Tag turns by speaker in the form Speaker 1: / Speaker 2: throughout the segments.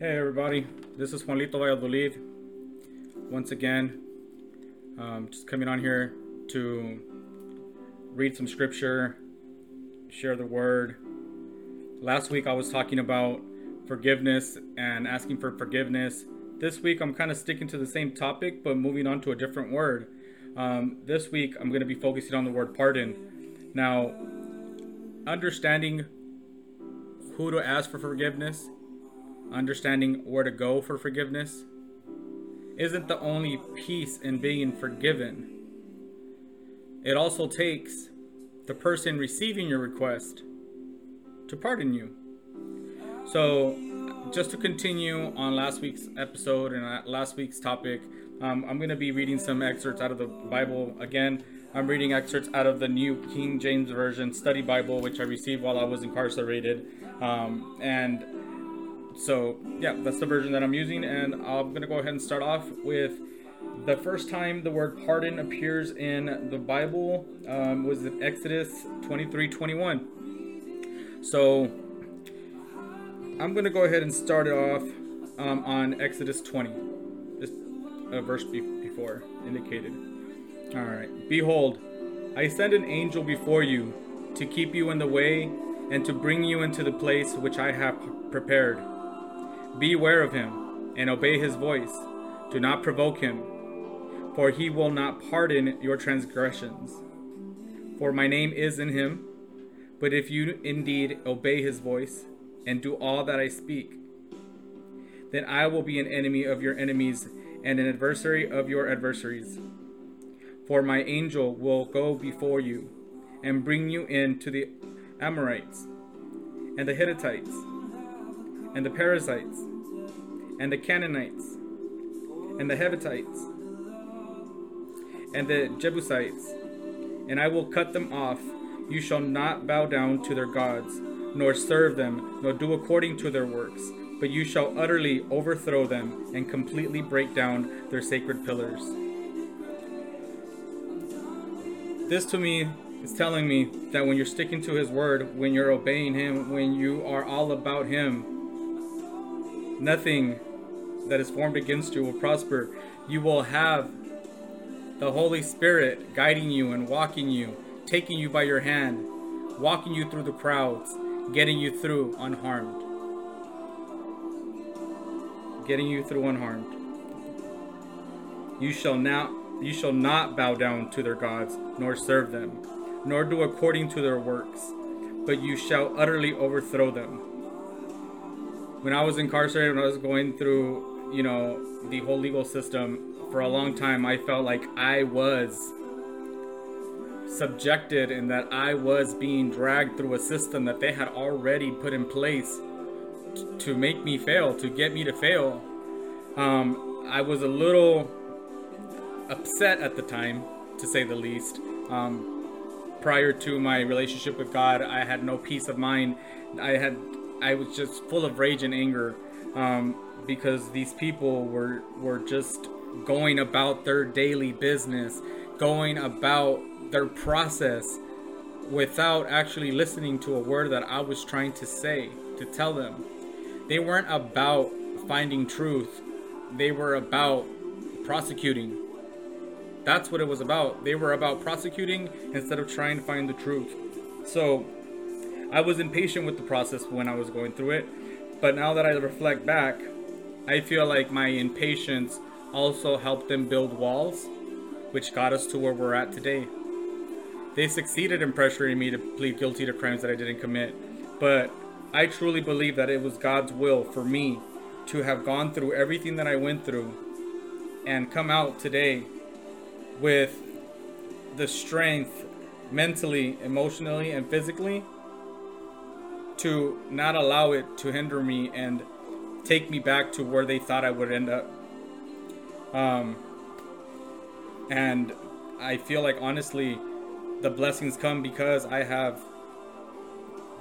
Speaker 1: Hey everybody, this is Juanito Valladolid. Once again, um, just coming on here to read some scripture, share the word. Last week I was talking about forgiveness and asking for forgiveness. This week I'm kind of sticking to the same topic but moving on to a different word. Um, this week I'm going to be focusing on the word pardon. Now, understanding who to ask for forgiveness understanding where to go for forgiveness isn't the only piece in being forgiven. It also takes the person receiving your request to pardon you. So, just to continue on last week's episode and last week's topic, um, I'm going to be reading some excerpts out of the Bible. Again, I'm reading excerpts out of the New King James Version Study Bible, which I received while I was incarcerated. Um, and so yeah, that's the version that I'm using, and I'm gonna go ahead and start off with the first time the word pardon appears in the Bible um, was in Exodus 23 21. So I'm gonna go ahead and start it off um, on Exodus 20, this uh, verse be- before indicated. All right, behold, I send an angel before you to keep you in the way and to bring you into the place which I have prepared. Beware of him, and obey his voice. Do not provoke him, for he will not pardon your transgressions. For my name is in him. But if you indeed obey his voice, and do all that I speak, then I will be an enemy of your enemies, and an adversary of your adversaries. For my angel will go before you, and bring you in to the Amorites, and the Hittites, and the Perizzites, and the Canaanites, and the Hevitites, and the Jebusites, and I will cut them off. You shall not bow down to their gods, nor serve them, nor do according to their works, but you shall utterly overthrow them and completely break down their sacred pillars. This to me is telling me that when you're sticking to His word, when you're obeying Him, when you are all about Him, nothing that is formed against you will prosper. You will have the Holy Spirit guiding you and walking you, taking you by your hand, walking you through the crowds, getting you through unharmed. Getting you through unharmed. You shall now you shall not bow down to their gods, nor serve them, nor do according to their works, but you shall utterly overthrow them. When I was incarcerated, when I was going through, you know, the whole legal system, for a long time I felt like I was subjected and that I was being dragged through a system that they had already put in place t- to make me fail, to get me to fail. Um, I was a little upset at the time, to say the least. Um, prior to my relationship with God, I had no peace of mind. I had, I was just full of rage and anger um, because these people were were just going about their daily business, going about their process without actually listening to a word that I was trying to say, to tell them. They weren't about finding truth, they were about prosecuting. That's what it was about. They were about prosecuting instead of trying to find the truth. So I was impatient with the process when I was going through it, but now that I reflect back, I feel like my impatience also helped them build walls, which got us to where we're at today. They succeeded in pressuring me to plead guilty to crimes that I didn't commit, but I truly believe that it was God's will for me to have gone through everything that I went through and come out today with the strength mentally, emotionally, and physically to not allow it to hinder me and take me back to where they thought I would end up. Um, and I feel like honestly, the blessings come because I have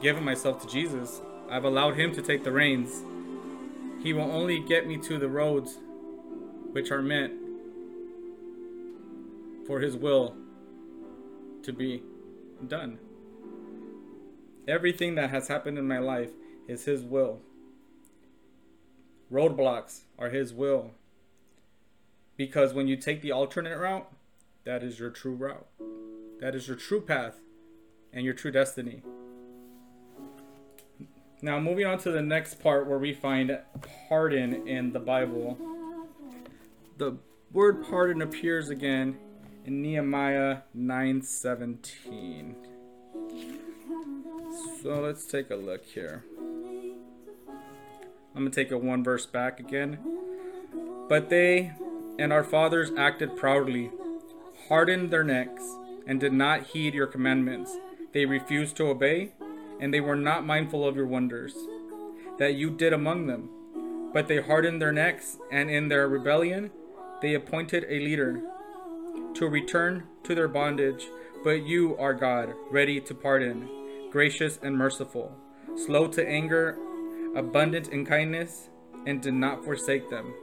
Speaker 1: given myself to Jesus. I've allowed Him to take the reins. He will only get me to the roads which are meant for His will to be done. Everything that has happened in my life is His will. roadblocks are His will. Because when you take the alternate route, that is your true route. That is your true path and your true destiny. Now, moving on to the next part where we find pardon in the Bible. The word pardon appears again in Nehemiah 9:17. So let's take a look here. I'm going to take a one verse back again. But they and our fathers acted proudly, hardened their necks, and did not heed your commandments. They refused to obey, and they were not mindful of your wonders that you did among them. But they hardened their necks, and in their rebellion they appointed a leader to return to their bondage. But you are God, ready to pardon, gracious and merciful, slow to anger, abundant in kindness, and did not forsake them.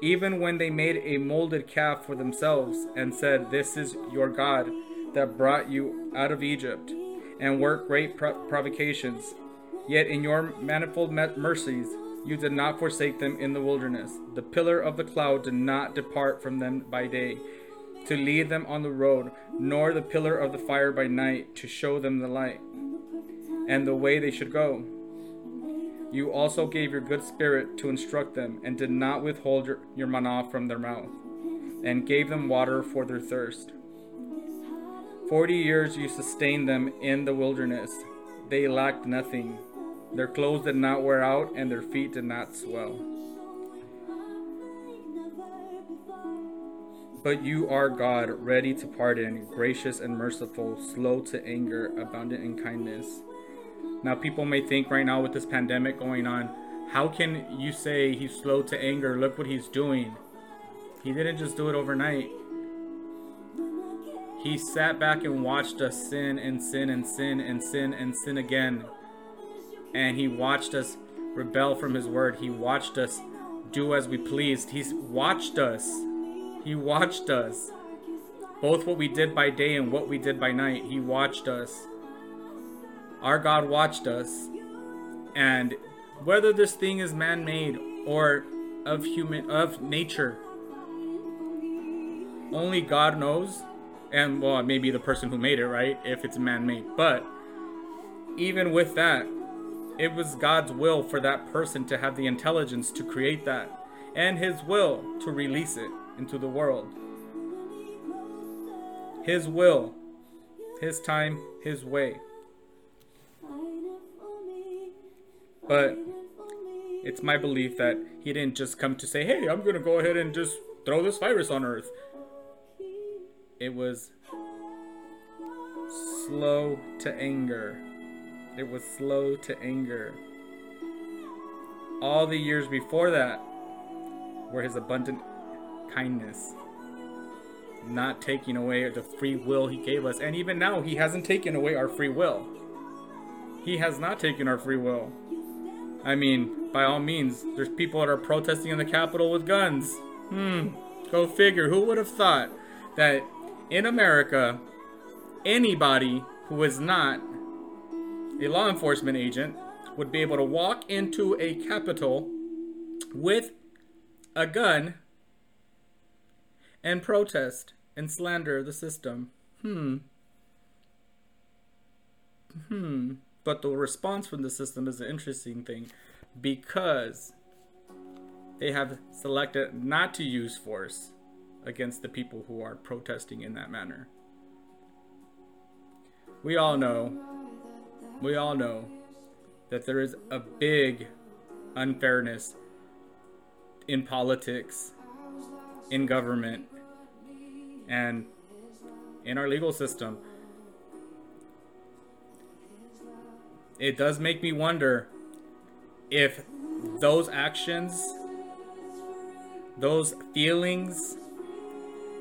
Speaker 1: Even when they made a molded calf for themselves and said, This is your God that brought you out of Egypt, and worked great provocations. Yet in your manifold mercies, you did not forsake them in the wilderness. The pillar of the cloud did not depart from them by day to lead them on the road, nor the pillar of the fire by night to show them the light and the way they should go. You also gave your good spirit to instruct them, and did not withhold your, your manna from their mouth, and gave them water for their thirst. Forty years you sustained them in the wilderness. They lacked nothing. Their clothes did not wear out, and their feet did not swell. But you are God, ready to pardon, gracious and merciful, slow to anger, abundant in kindness now, people may think right now with this pandemic going on, how can you say he's slow to anger? Look what he's doing. He didn't just do it overnight. He sat back and watched us sin and sin and sin and sin and sin again. And he watched us rebel from his word. He watched us do as we pleased. He's watched us. He watched us. Both what we did by day and what we did by night. He watched us. Our God watched us, and whether this thing is man-made or of human of nature, only God knows, and well, maybe the person who made it, right? If it's man-made, but even with that, it was God's will for that person to have the intelligence to create that, and His will to release it into the world. His will, His time, His way. But it's my belief that he didn't just come to say, hey, I'm going to go ahead and just throw this virus on Earth. It was slow to anger. It was slow to anger. All the years before that were his abundant kindness, not taking away the free will he gave us. And even now, he hasn't taken away our free will. He has not taken our free will. I mean, by all means, there's people that are protesting in the Capitol with guns. Hmm, go figure. Who would have thought that in America, anybody who is not a law enforcement agent would be able to walk into a Capitol with a gun and protest and slander the system? Hmm. Hmm. But the response from the system is an interesting thing because they have selected not to use force against the people who are protesting in that manner. We all know, we all know that there is a big unfairness in politics, in government, and in our legal system. it does make me wonder if those actions, those feelings,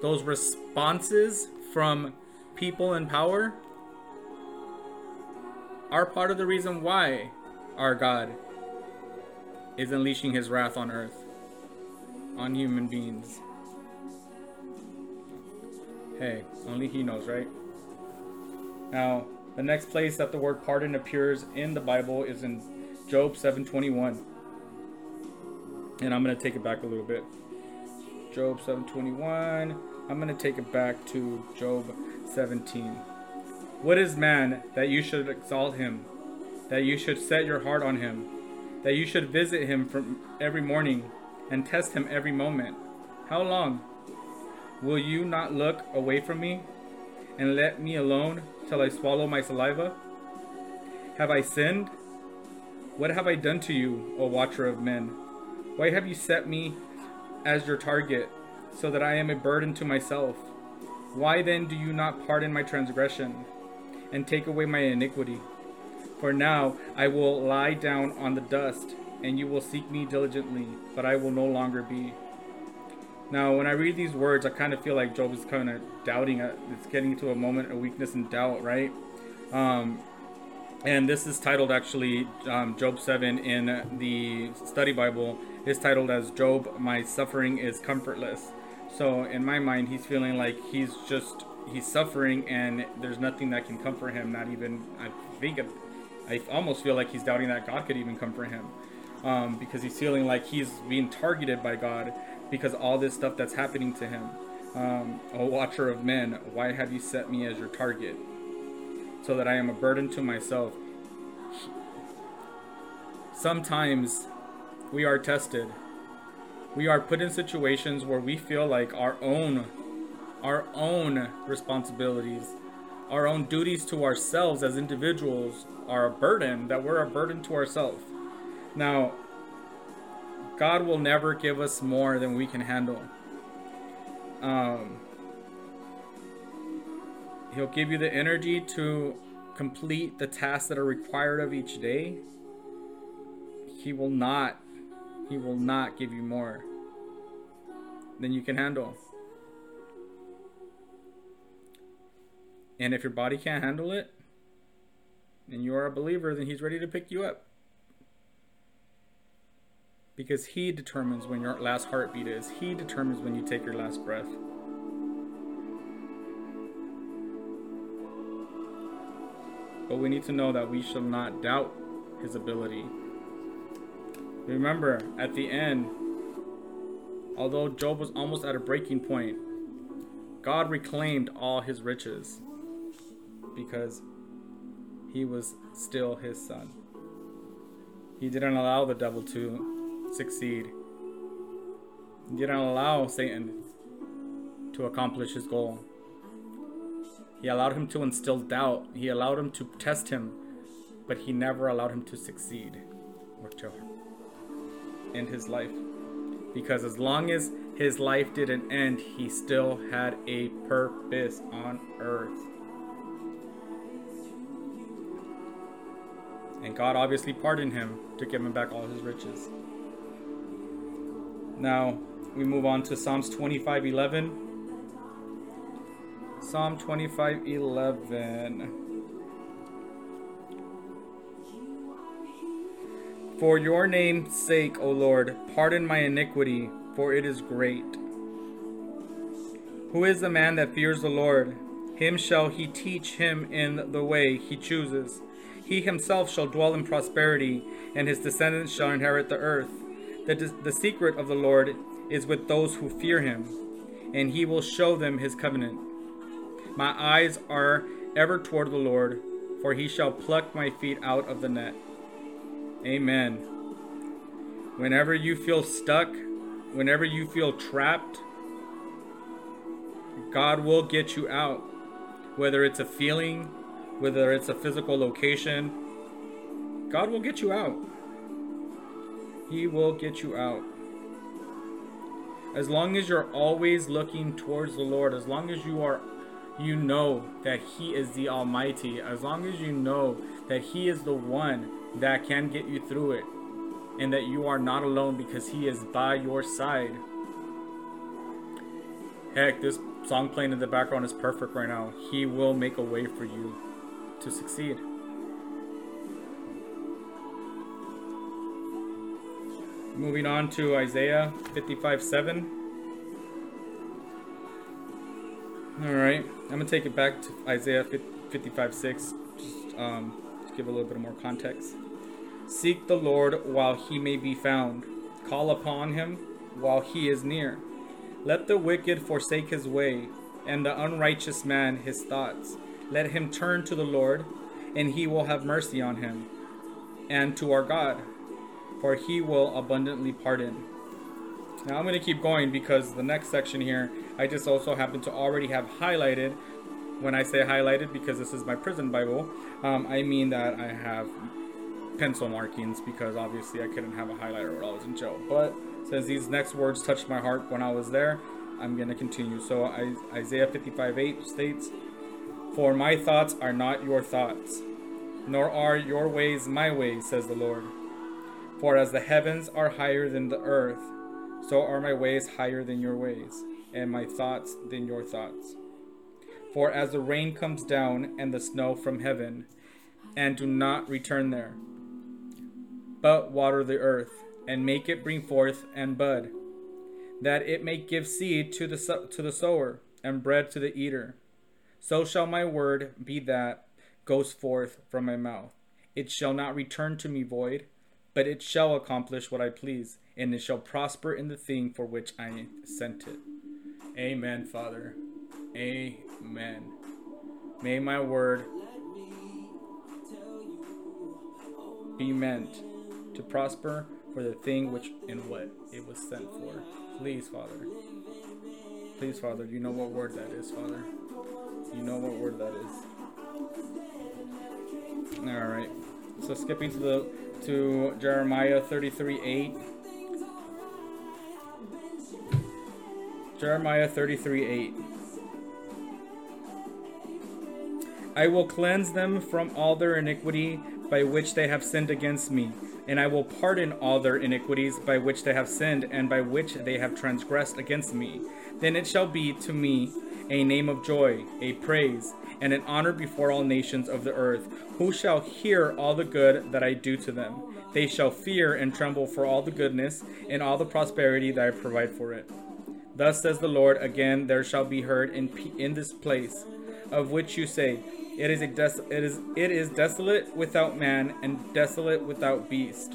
Speaker 1: those responses from people in power are part of the reason why our God is unleashing his wrath on earth, on human beings. Hey, only he knows, right? Now, the next place that the word pardon appears in the Bible is in Job 7:21. And I'm going to take it back a little bit. Job 7:21. I'm going to take it back to Job 17. What is man that you should exalt him, that you should set your heart on him, that you should visit him from every morning and test him every moment? How long? Will you not look away from me and let me alone till I swallow my saliva? Have I sinned? What have I done to you, O watcher of men? Why have you set me as your target, so that I am a burden to myself? Why then do you not pardon my transgression and take away my iniquity? For now I will lie down on the dust, and you will seek me diligently, but I will no longer be. Now, when I read these words, I kind of feel like Job is kind of doubting. It's getting to a moment of weakness and doubt, right? Um, and this is titled actually um, Job 7 in the study Bible is titled as Job, My Suffering is Comfortless. So, in my mind, he's feeling like he's just, he's suffering and there's nothing that can comfort him. Not even, I think, I almost feel like he's doubting that God could even comfort him. Um, because he's feeling like he's being targeted by God because all this stuff that's happening to him. Um, watcher of men, why have you set me as your target? So that I am a burden to myself. Sometimes we are tested. We are put in situations where we feel like our own our own responsibilities, our own duties to ourselves as individuals are a burden, that we're a burden to ourselves. Now, God will never give us more than we can handle. Um, he'll give you the energy to complete the tasks that are required of each day. He will not, he will not give you more than you can handle. And if your body can't handle it, and you are a believer, then he's ready to pick you up because He determines when your last heartbeat is, He determines when you take your last breath. But we need to know that we shall not doubt His ability. Remember, at the end, although Job was almost at a breaking point, God reclaimed all his riches because he was still his son. He didn't allow the devil to succeed. He didn't allow Satan to accomplish his goal. He allowed him to instill doubt. He allowed him to test him, but he never allowed him to succeed or to end his life. Because as long as his life didn't end, he still had a purpose on earth. And God obviously pardoned him to give him back all his riches. Now we move on to Psalms 25:11. Psalm 25:11. For your name's sake, O Lord, pardon my iniquity, for it is great. Who is the man that fears the Lord? Him shall he teach him in the way he chooses. He himself shall dwell in prosperity, and his descendants shall inherit the earth. The, the secret of the Lord is with those who fear him, and he will show them his covenant. My eyes are ever toward the Lord, for he shall pluck my feet out of the net. Amen. Whenever you feel stuck, whenever you feel trapped, God will get you out. Whether it's a feeling, whether it's a physical location, God will get you out. He will get you out. As long as you're always looking towards the Lord, as long as you are you know that he is the almighty, as long as you know that he is the one that can get you through it and that you are not alone because he is by your side. Heck, this song playing in the background is perfect right now. He will make a way for you to succeed. Moving on to Isaiah 55 7. Alright, I'm going to take it back to Isaiah 55 6, just um, to give a little bit more context. Seek the Lord while he may be found, Call upon him while he is near. Let the wicked forsake his way, and the unrighteous man his thoughts. Let him turn to the Lord, and he will have mercy on him, and to our God, for he will abundantly pardon. Now I'm going to keep going because the next section here, I just also happen to already have highlighted. When I say highlighted, because this is my prison Bible, um, I mean that I have pencil markings because obviously I couldn't have a highlighter when I was in jail. But since these next words touched my heart when I was there, I'm going to continue. So Isaiah 55 8 states, For my thoughts are not your thoughts, nor are your ways my ways, says the Lord. For as the heavens are higher than the earth, so are my ways higher than your ways, and my thoughts than your thoughts. For as the rain comes down and the snow from heaven, and do not return there, but water the earth, and make it bring forth and bud, that it may give seed to the, to the sower, and bread to the eater. So shall my word be that goes forth from my mouth. It shall not return to me void, but it shall accomplish what I please, and it shall prosper in the thing for which I sent it. Amen, Father. Amen. May my word be meant to prosper for the thing which and what it was sent for. Please, Father. Please, Father, you know what word that is, Father. You know what word that is. All right. So skipping to the to Jeremiah 33 8. Jeremiah 33 8. I will cleanse them from all their iniquity by which they have sinned against me and I will pardon all their iniquities by which they have sinned and by which they have transgressed against me. Then it shall be to me a name of joy, a praise, and an honor before all nations of the earth, who shall hear all the good that I do to them. They shall fear and tremble for all the goodness and all the prosperity that I provide for it. Thus says the Lord, again there shall be heard in, in this place, of which you say, it is, des- it is it is desolate without man and desolate without beast.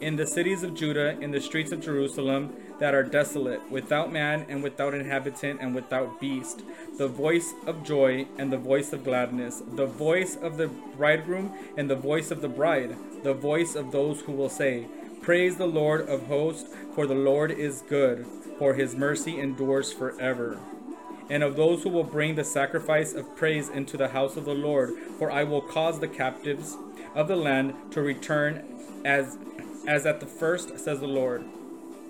Speaker 1: In the cities of Judah, in the streets of Jerusalem, that are desolate, without man and without inhabitant and without beast, the voice of joy and the voice of gladness, the voice of the bridegroom and the voice of the bride, the voice of those who will say, Praise the Lord of hosts, for the Lord is good, for his mercy endures forever. And of those who will bring the sacrifice of praise into the house of the Lord. For I will cause the captives of the land to return as as at the first, says the Lord.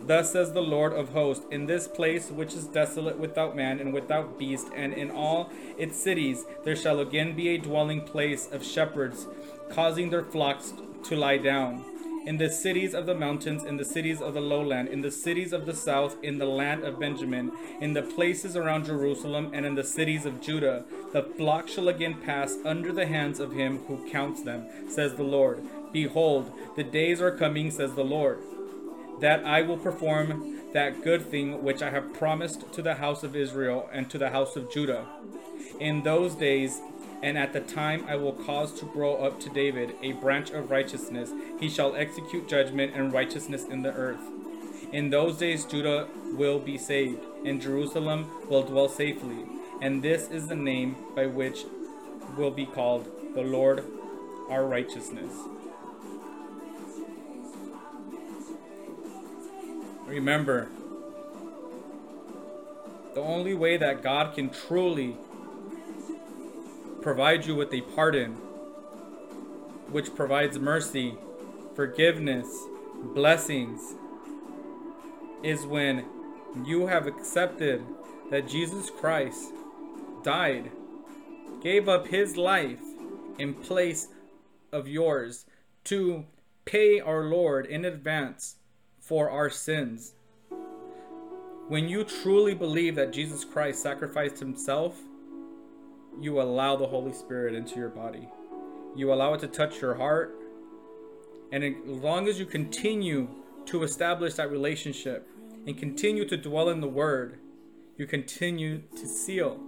Speaker 1: Thus says the Lord of hosts, in this place which is desolate without man and without beast, and in all its cities, there shall again be a dwelling place of shepherds, causing their flocks to lie down in the cities of the mountains, in the cities of the lowland, in the cities of the south, in the land of Benjamin, in the places around Jerusalem, and in the cities of Judah. The flock shall again pass under the hands of him who counts them, says the Lord. Behold, the days are coming, says the Lord, that I will perform that good thing which I have promised to the house of Israel and to the house of Judah. In those days, and at the time I will cause to grow up to David a branch of righteousness. He shall execute judgment and righteousness in the earth. In those days Judah will be saved, and Jerusalem will dwell safely. And this is the name by which will be called the Lord our righteousness. Remember, the only way that God can truly provide you with a pardon, which provides mercy, forgiveness, blessings, is when you have accepted that Jesus Christ died, gave up his life in place of yours to pay our Lord in advance for our sins. When you truly believe that Jesus Christ sacrificed himself you allow the Holy Spirit into your body. You allow it to touch your heart. And as long as you continue to establish that relationship and continue to dwell in the Word, you continue to seal.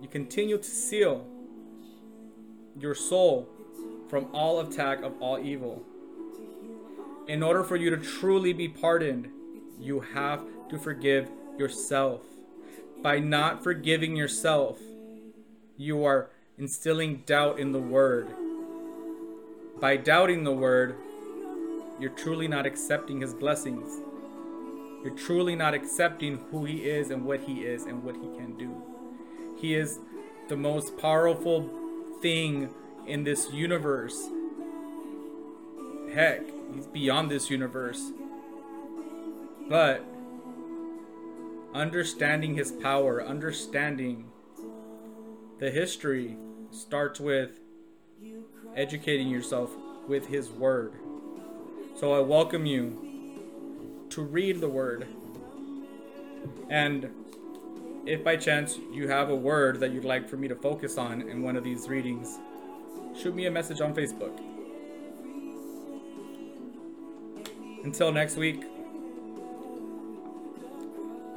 Speaker 1: You continue to seal your soul from all attack of all evil. In order for you to truly be pardoned, you have to forgive yourself. By not forgiving yourself, you are instilling doubt in the word. By doubting the word, you're truly not accepting his blessings. You're truly not accepting who he is and what he is and what he can do. He is the most powerful thing in this universe. Heck, he's beyond this universe. But understanding his power, understanding the history starts with educating yourself with his word. So I welcome you to read the word. And if by chance you have a word that you'd like for me to focus on in one of these readings, shoot me a message on Facebook. Until next week,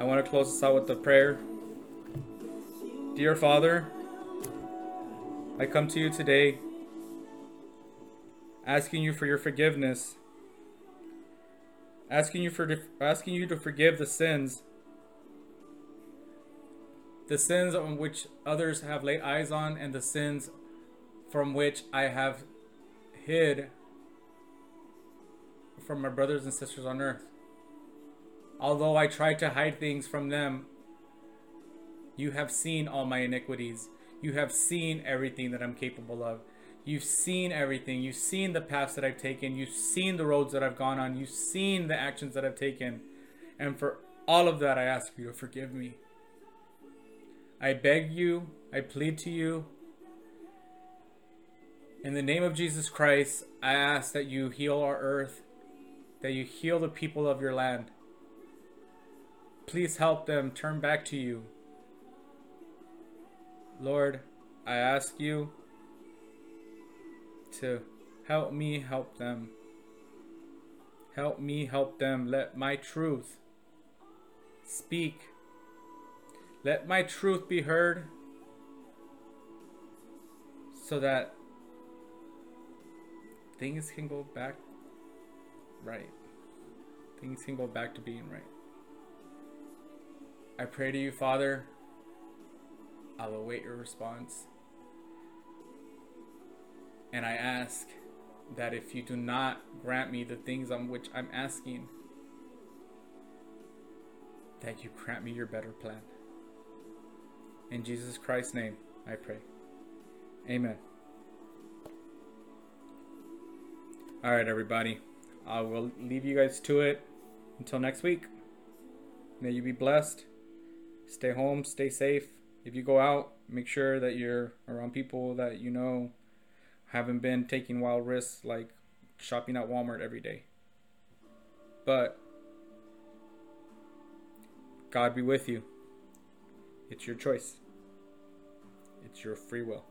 Speaker 1: I want to close this out with a prayer. Dear Father, I come to you today asking you for your forgiveness, asking you for asking you to forgive the sins the sins on which others have laid eyes on and the sins from which I have hid from my brothers and sisters on earth. Although I tried to hide things from them, you have seen all my iniquities. You have seen everything that I'm capable of. You've seen everything. You've seen the paths that I've taken. You've seen the roads that I've gone on. You've seen the actions that I've taken. And for all of that, I ask you to forgive me. I beg you, I plead to you. In the name of Jesus Christ, I ask that you heal our earth, that you heal the people of your land. Please help them turn back to you. Lord, I ask you to help me help them. Help me help them. Let my truth speak. Let my truth be heard so that things can go back right. Things can go back to being right. I pray to you, Father. I'll await your response. And I ask that if you do not grant me the things on which I'm asking, that you grant me your better plan. In Jesus Christ's name, I pray. Amen. All right, everybody. I will leave you guys to it until next week. May you be blessed. Stay home, stay safe. If you go out, make sure that you're around people that you know haven't been taking wild risks like shopping at Walmart every day. But God be with you. It's your choice. It's your free will.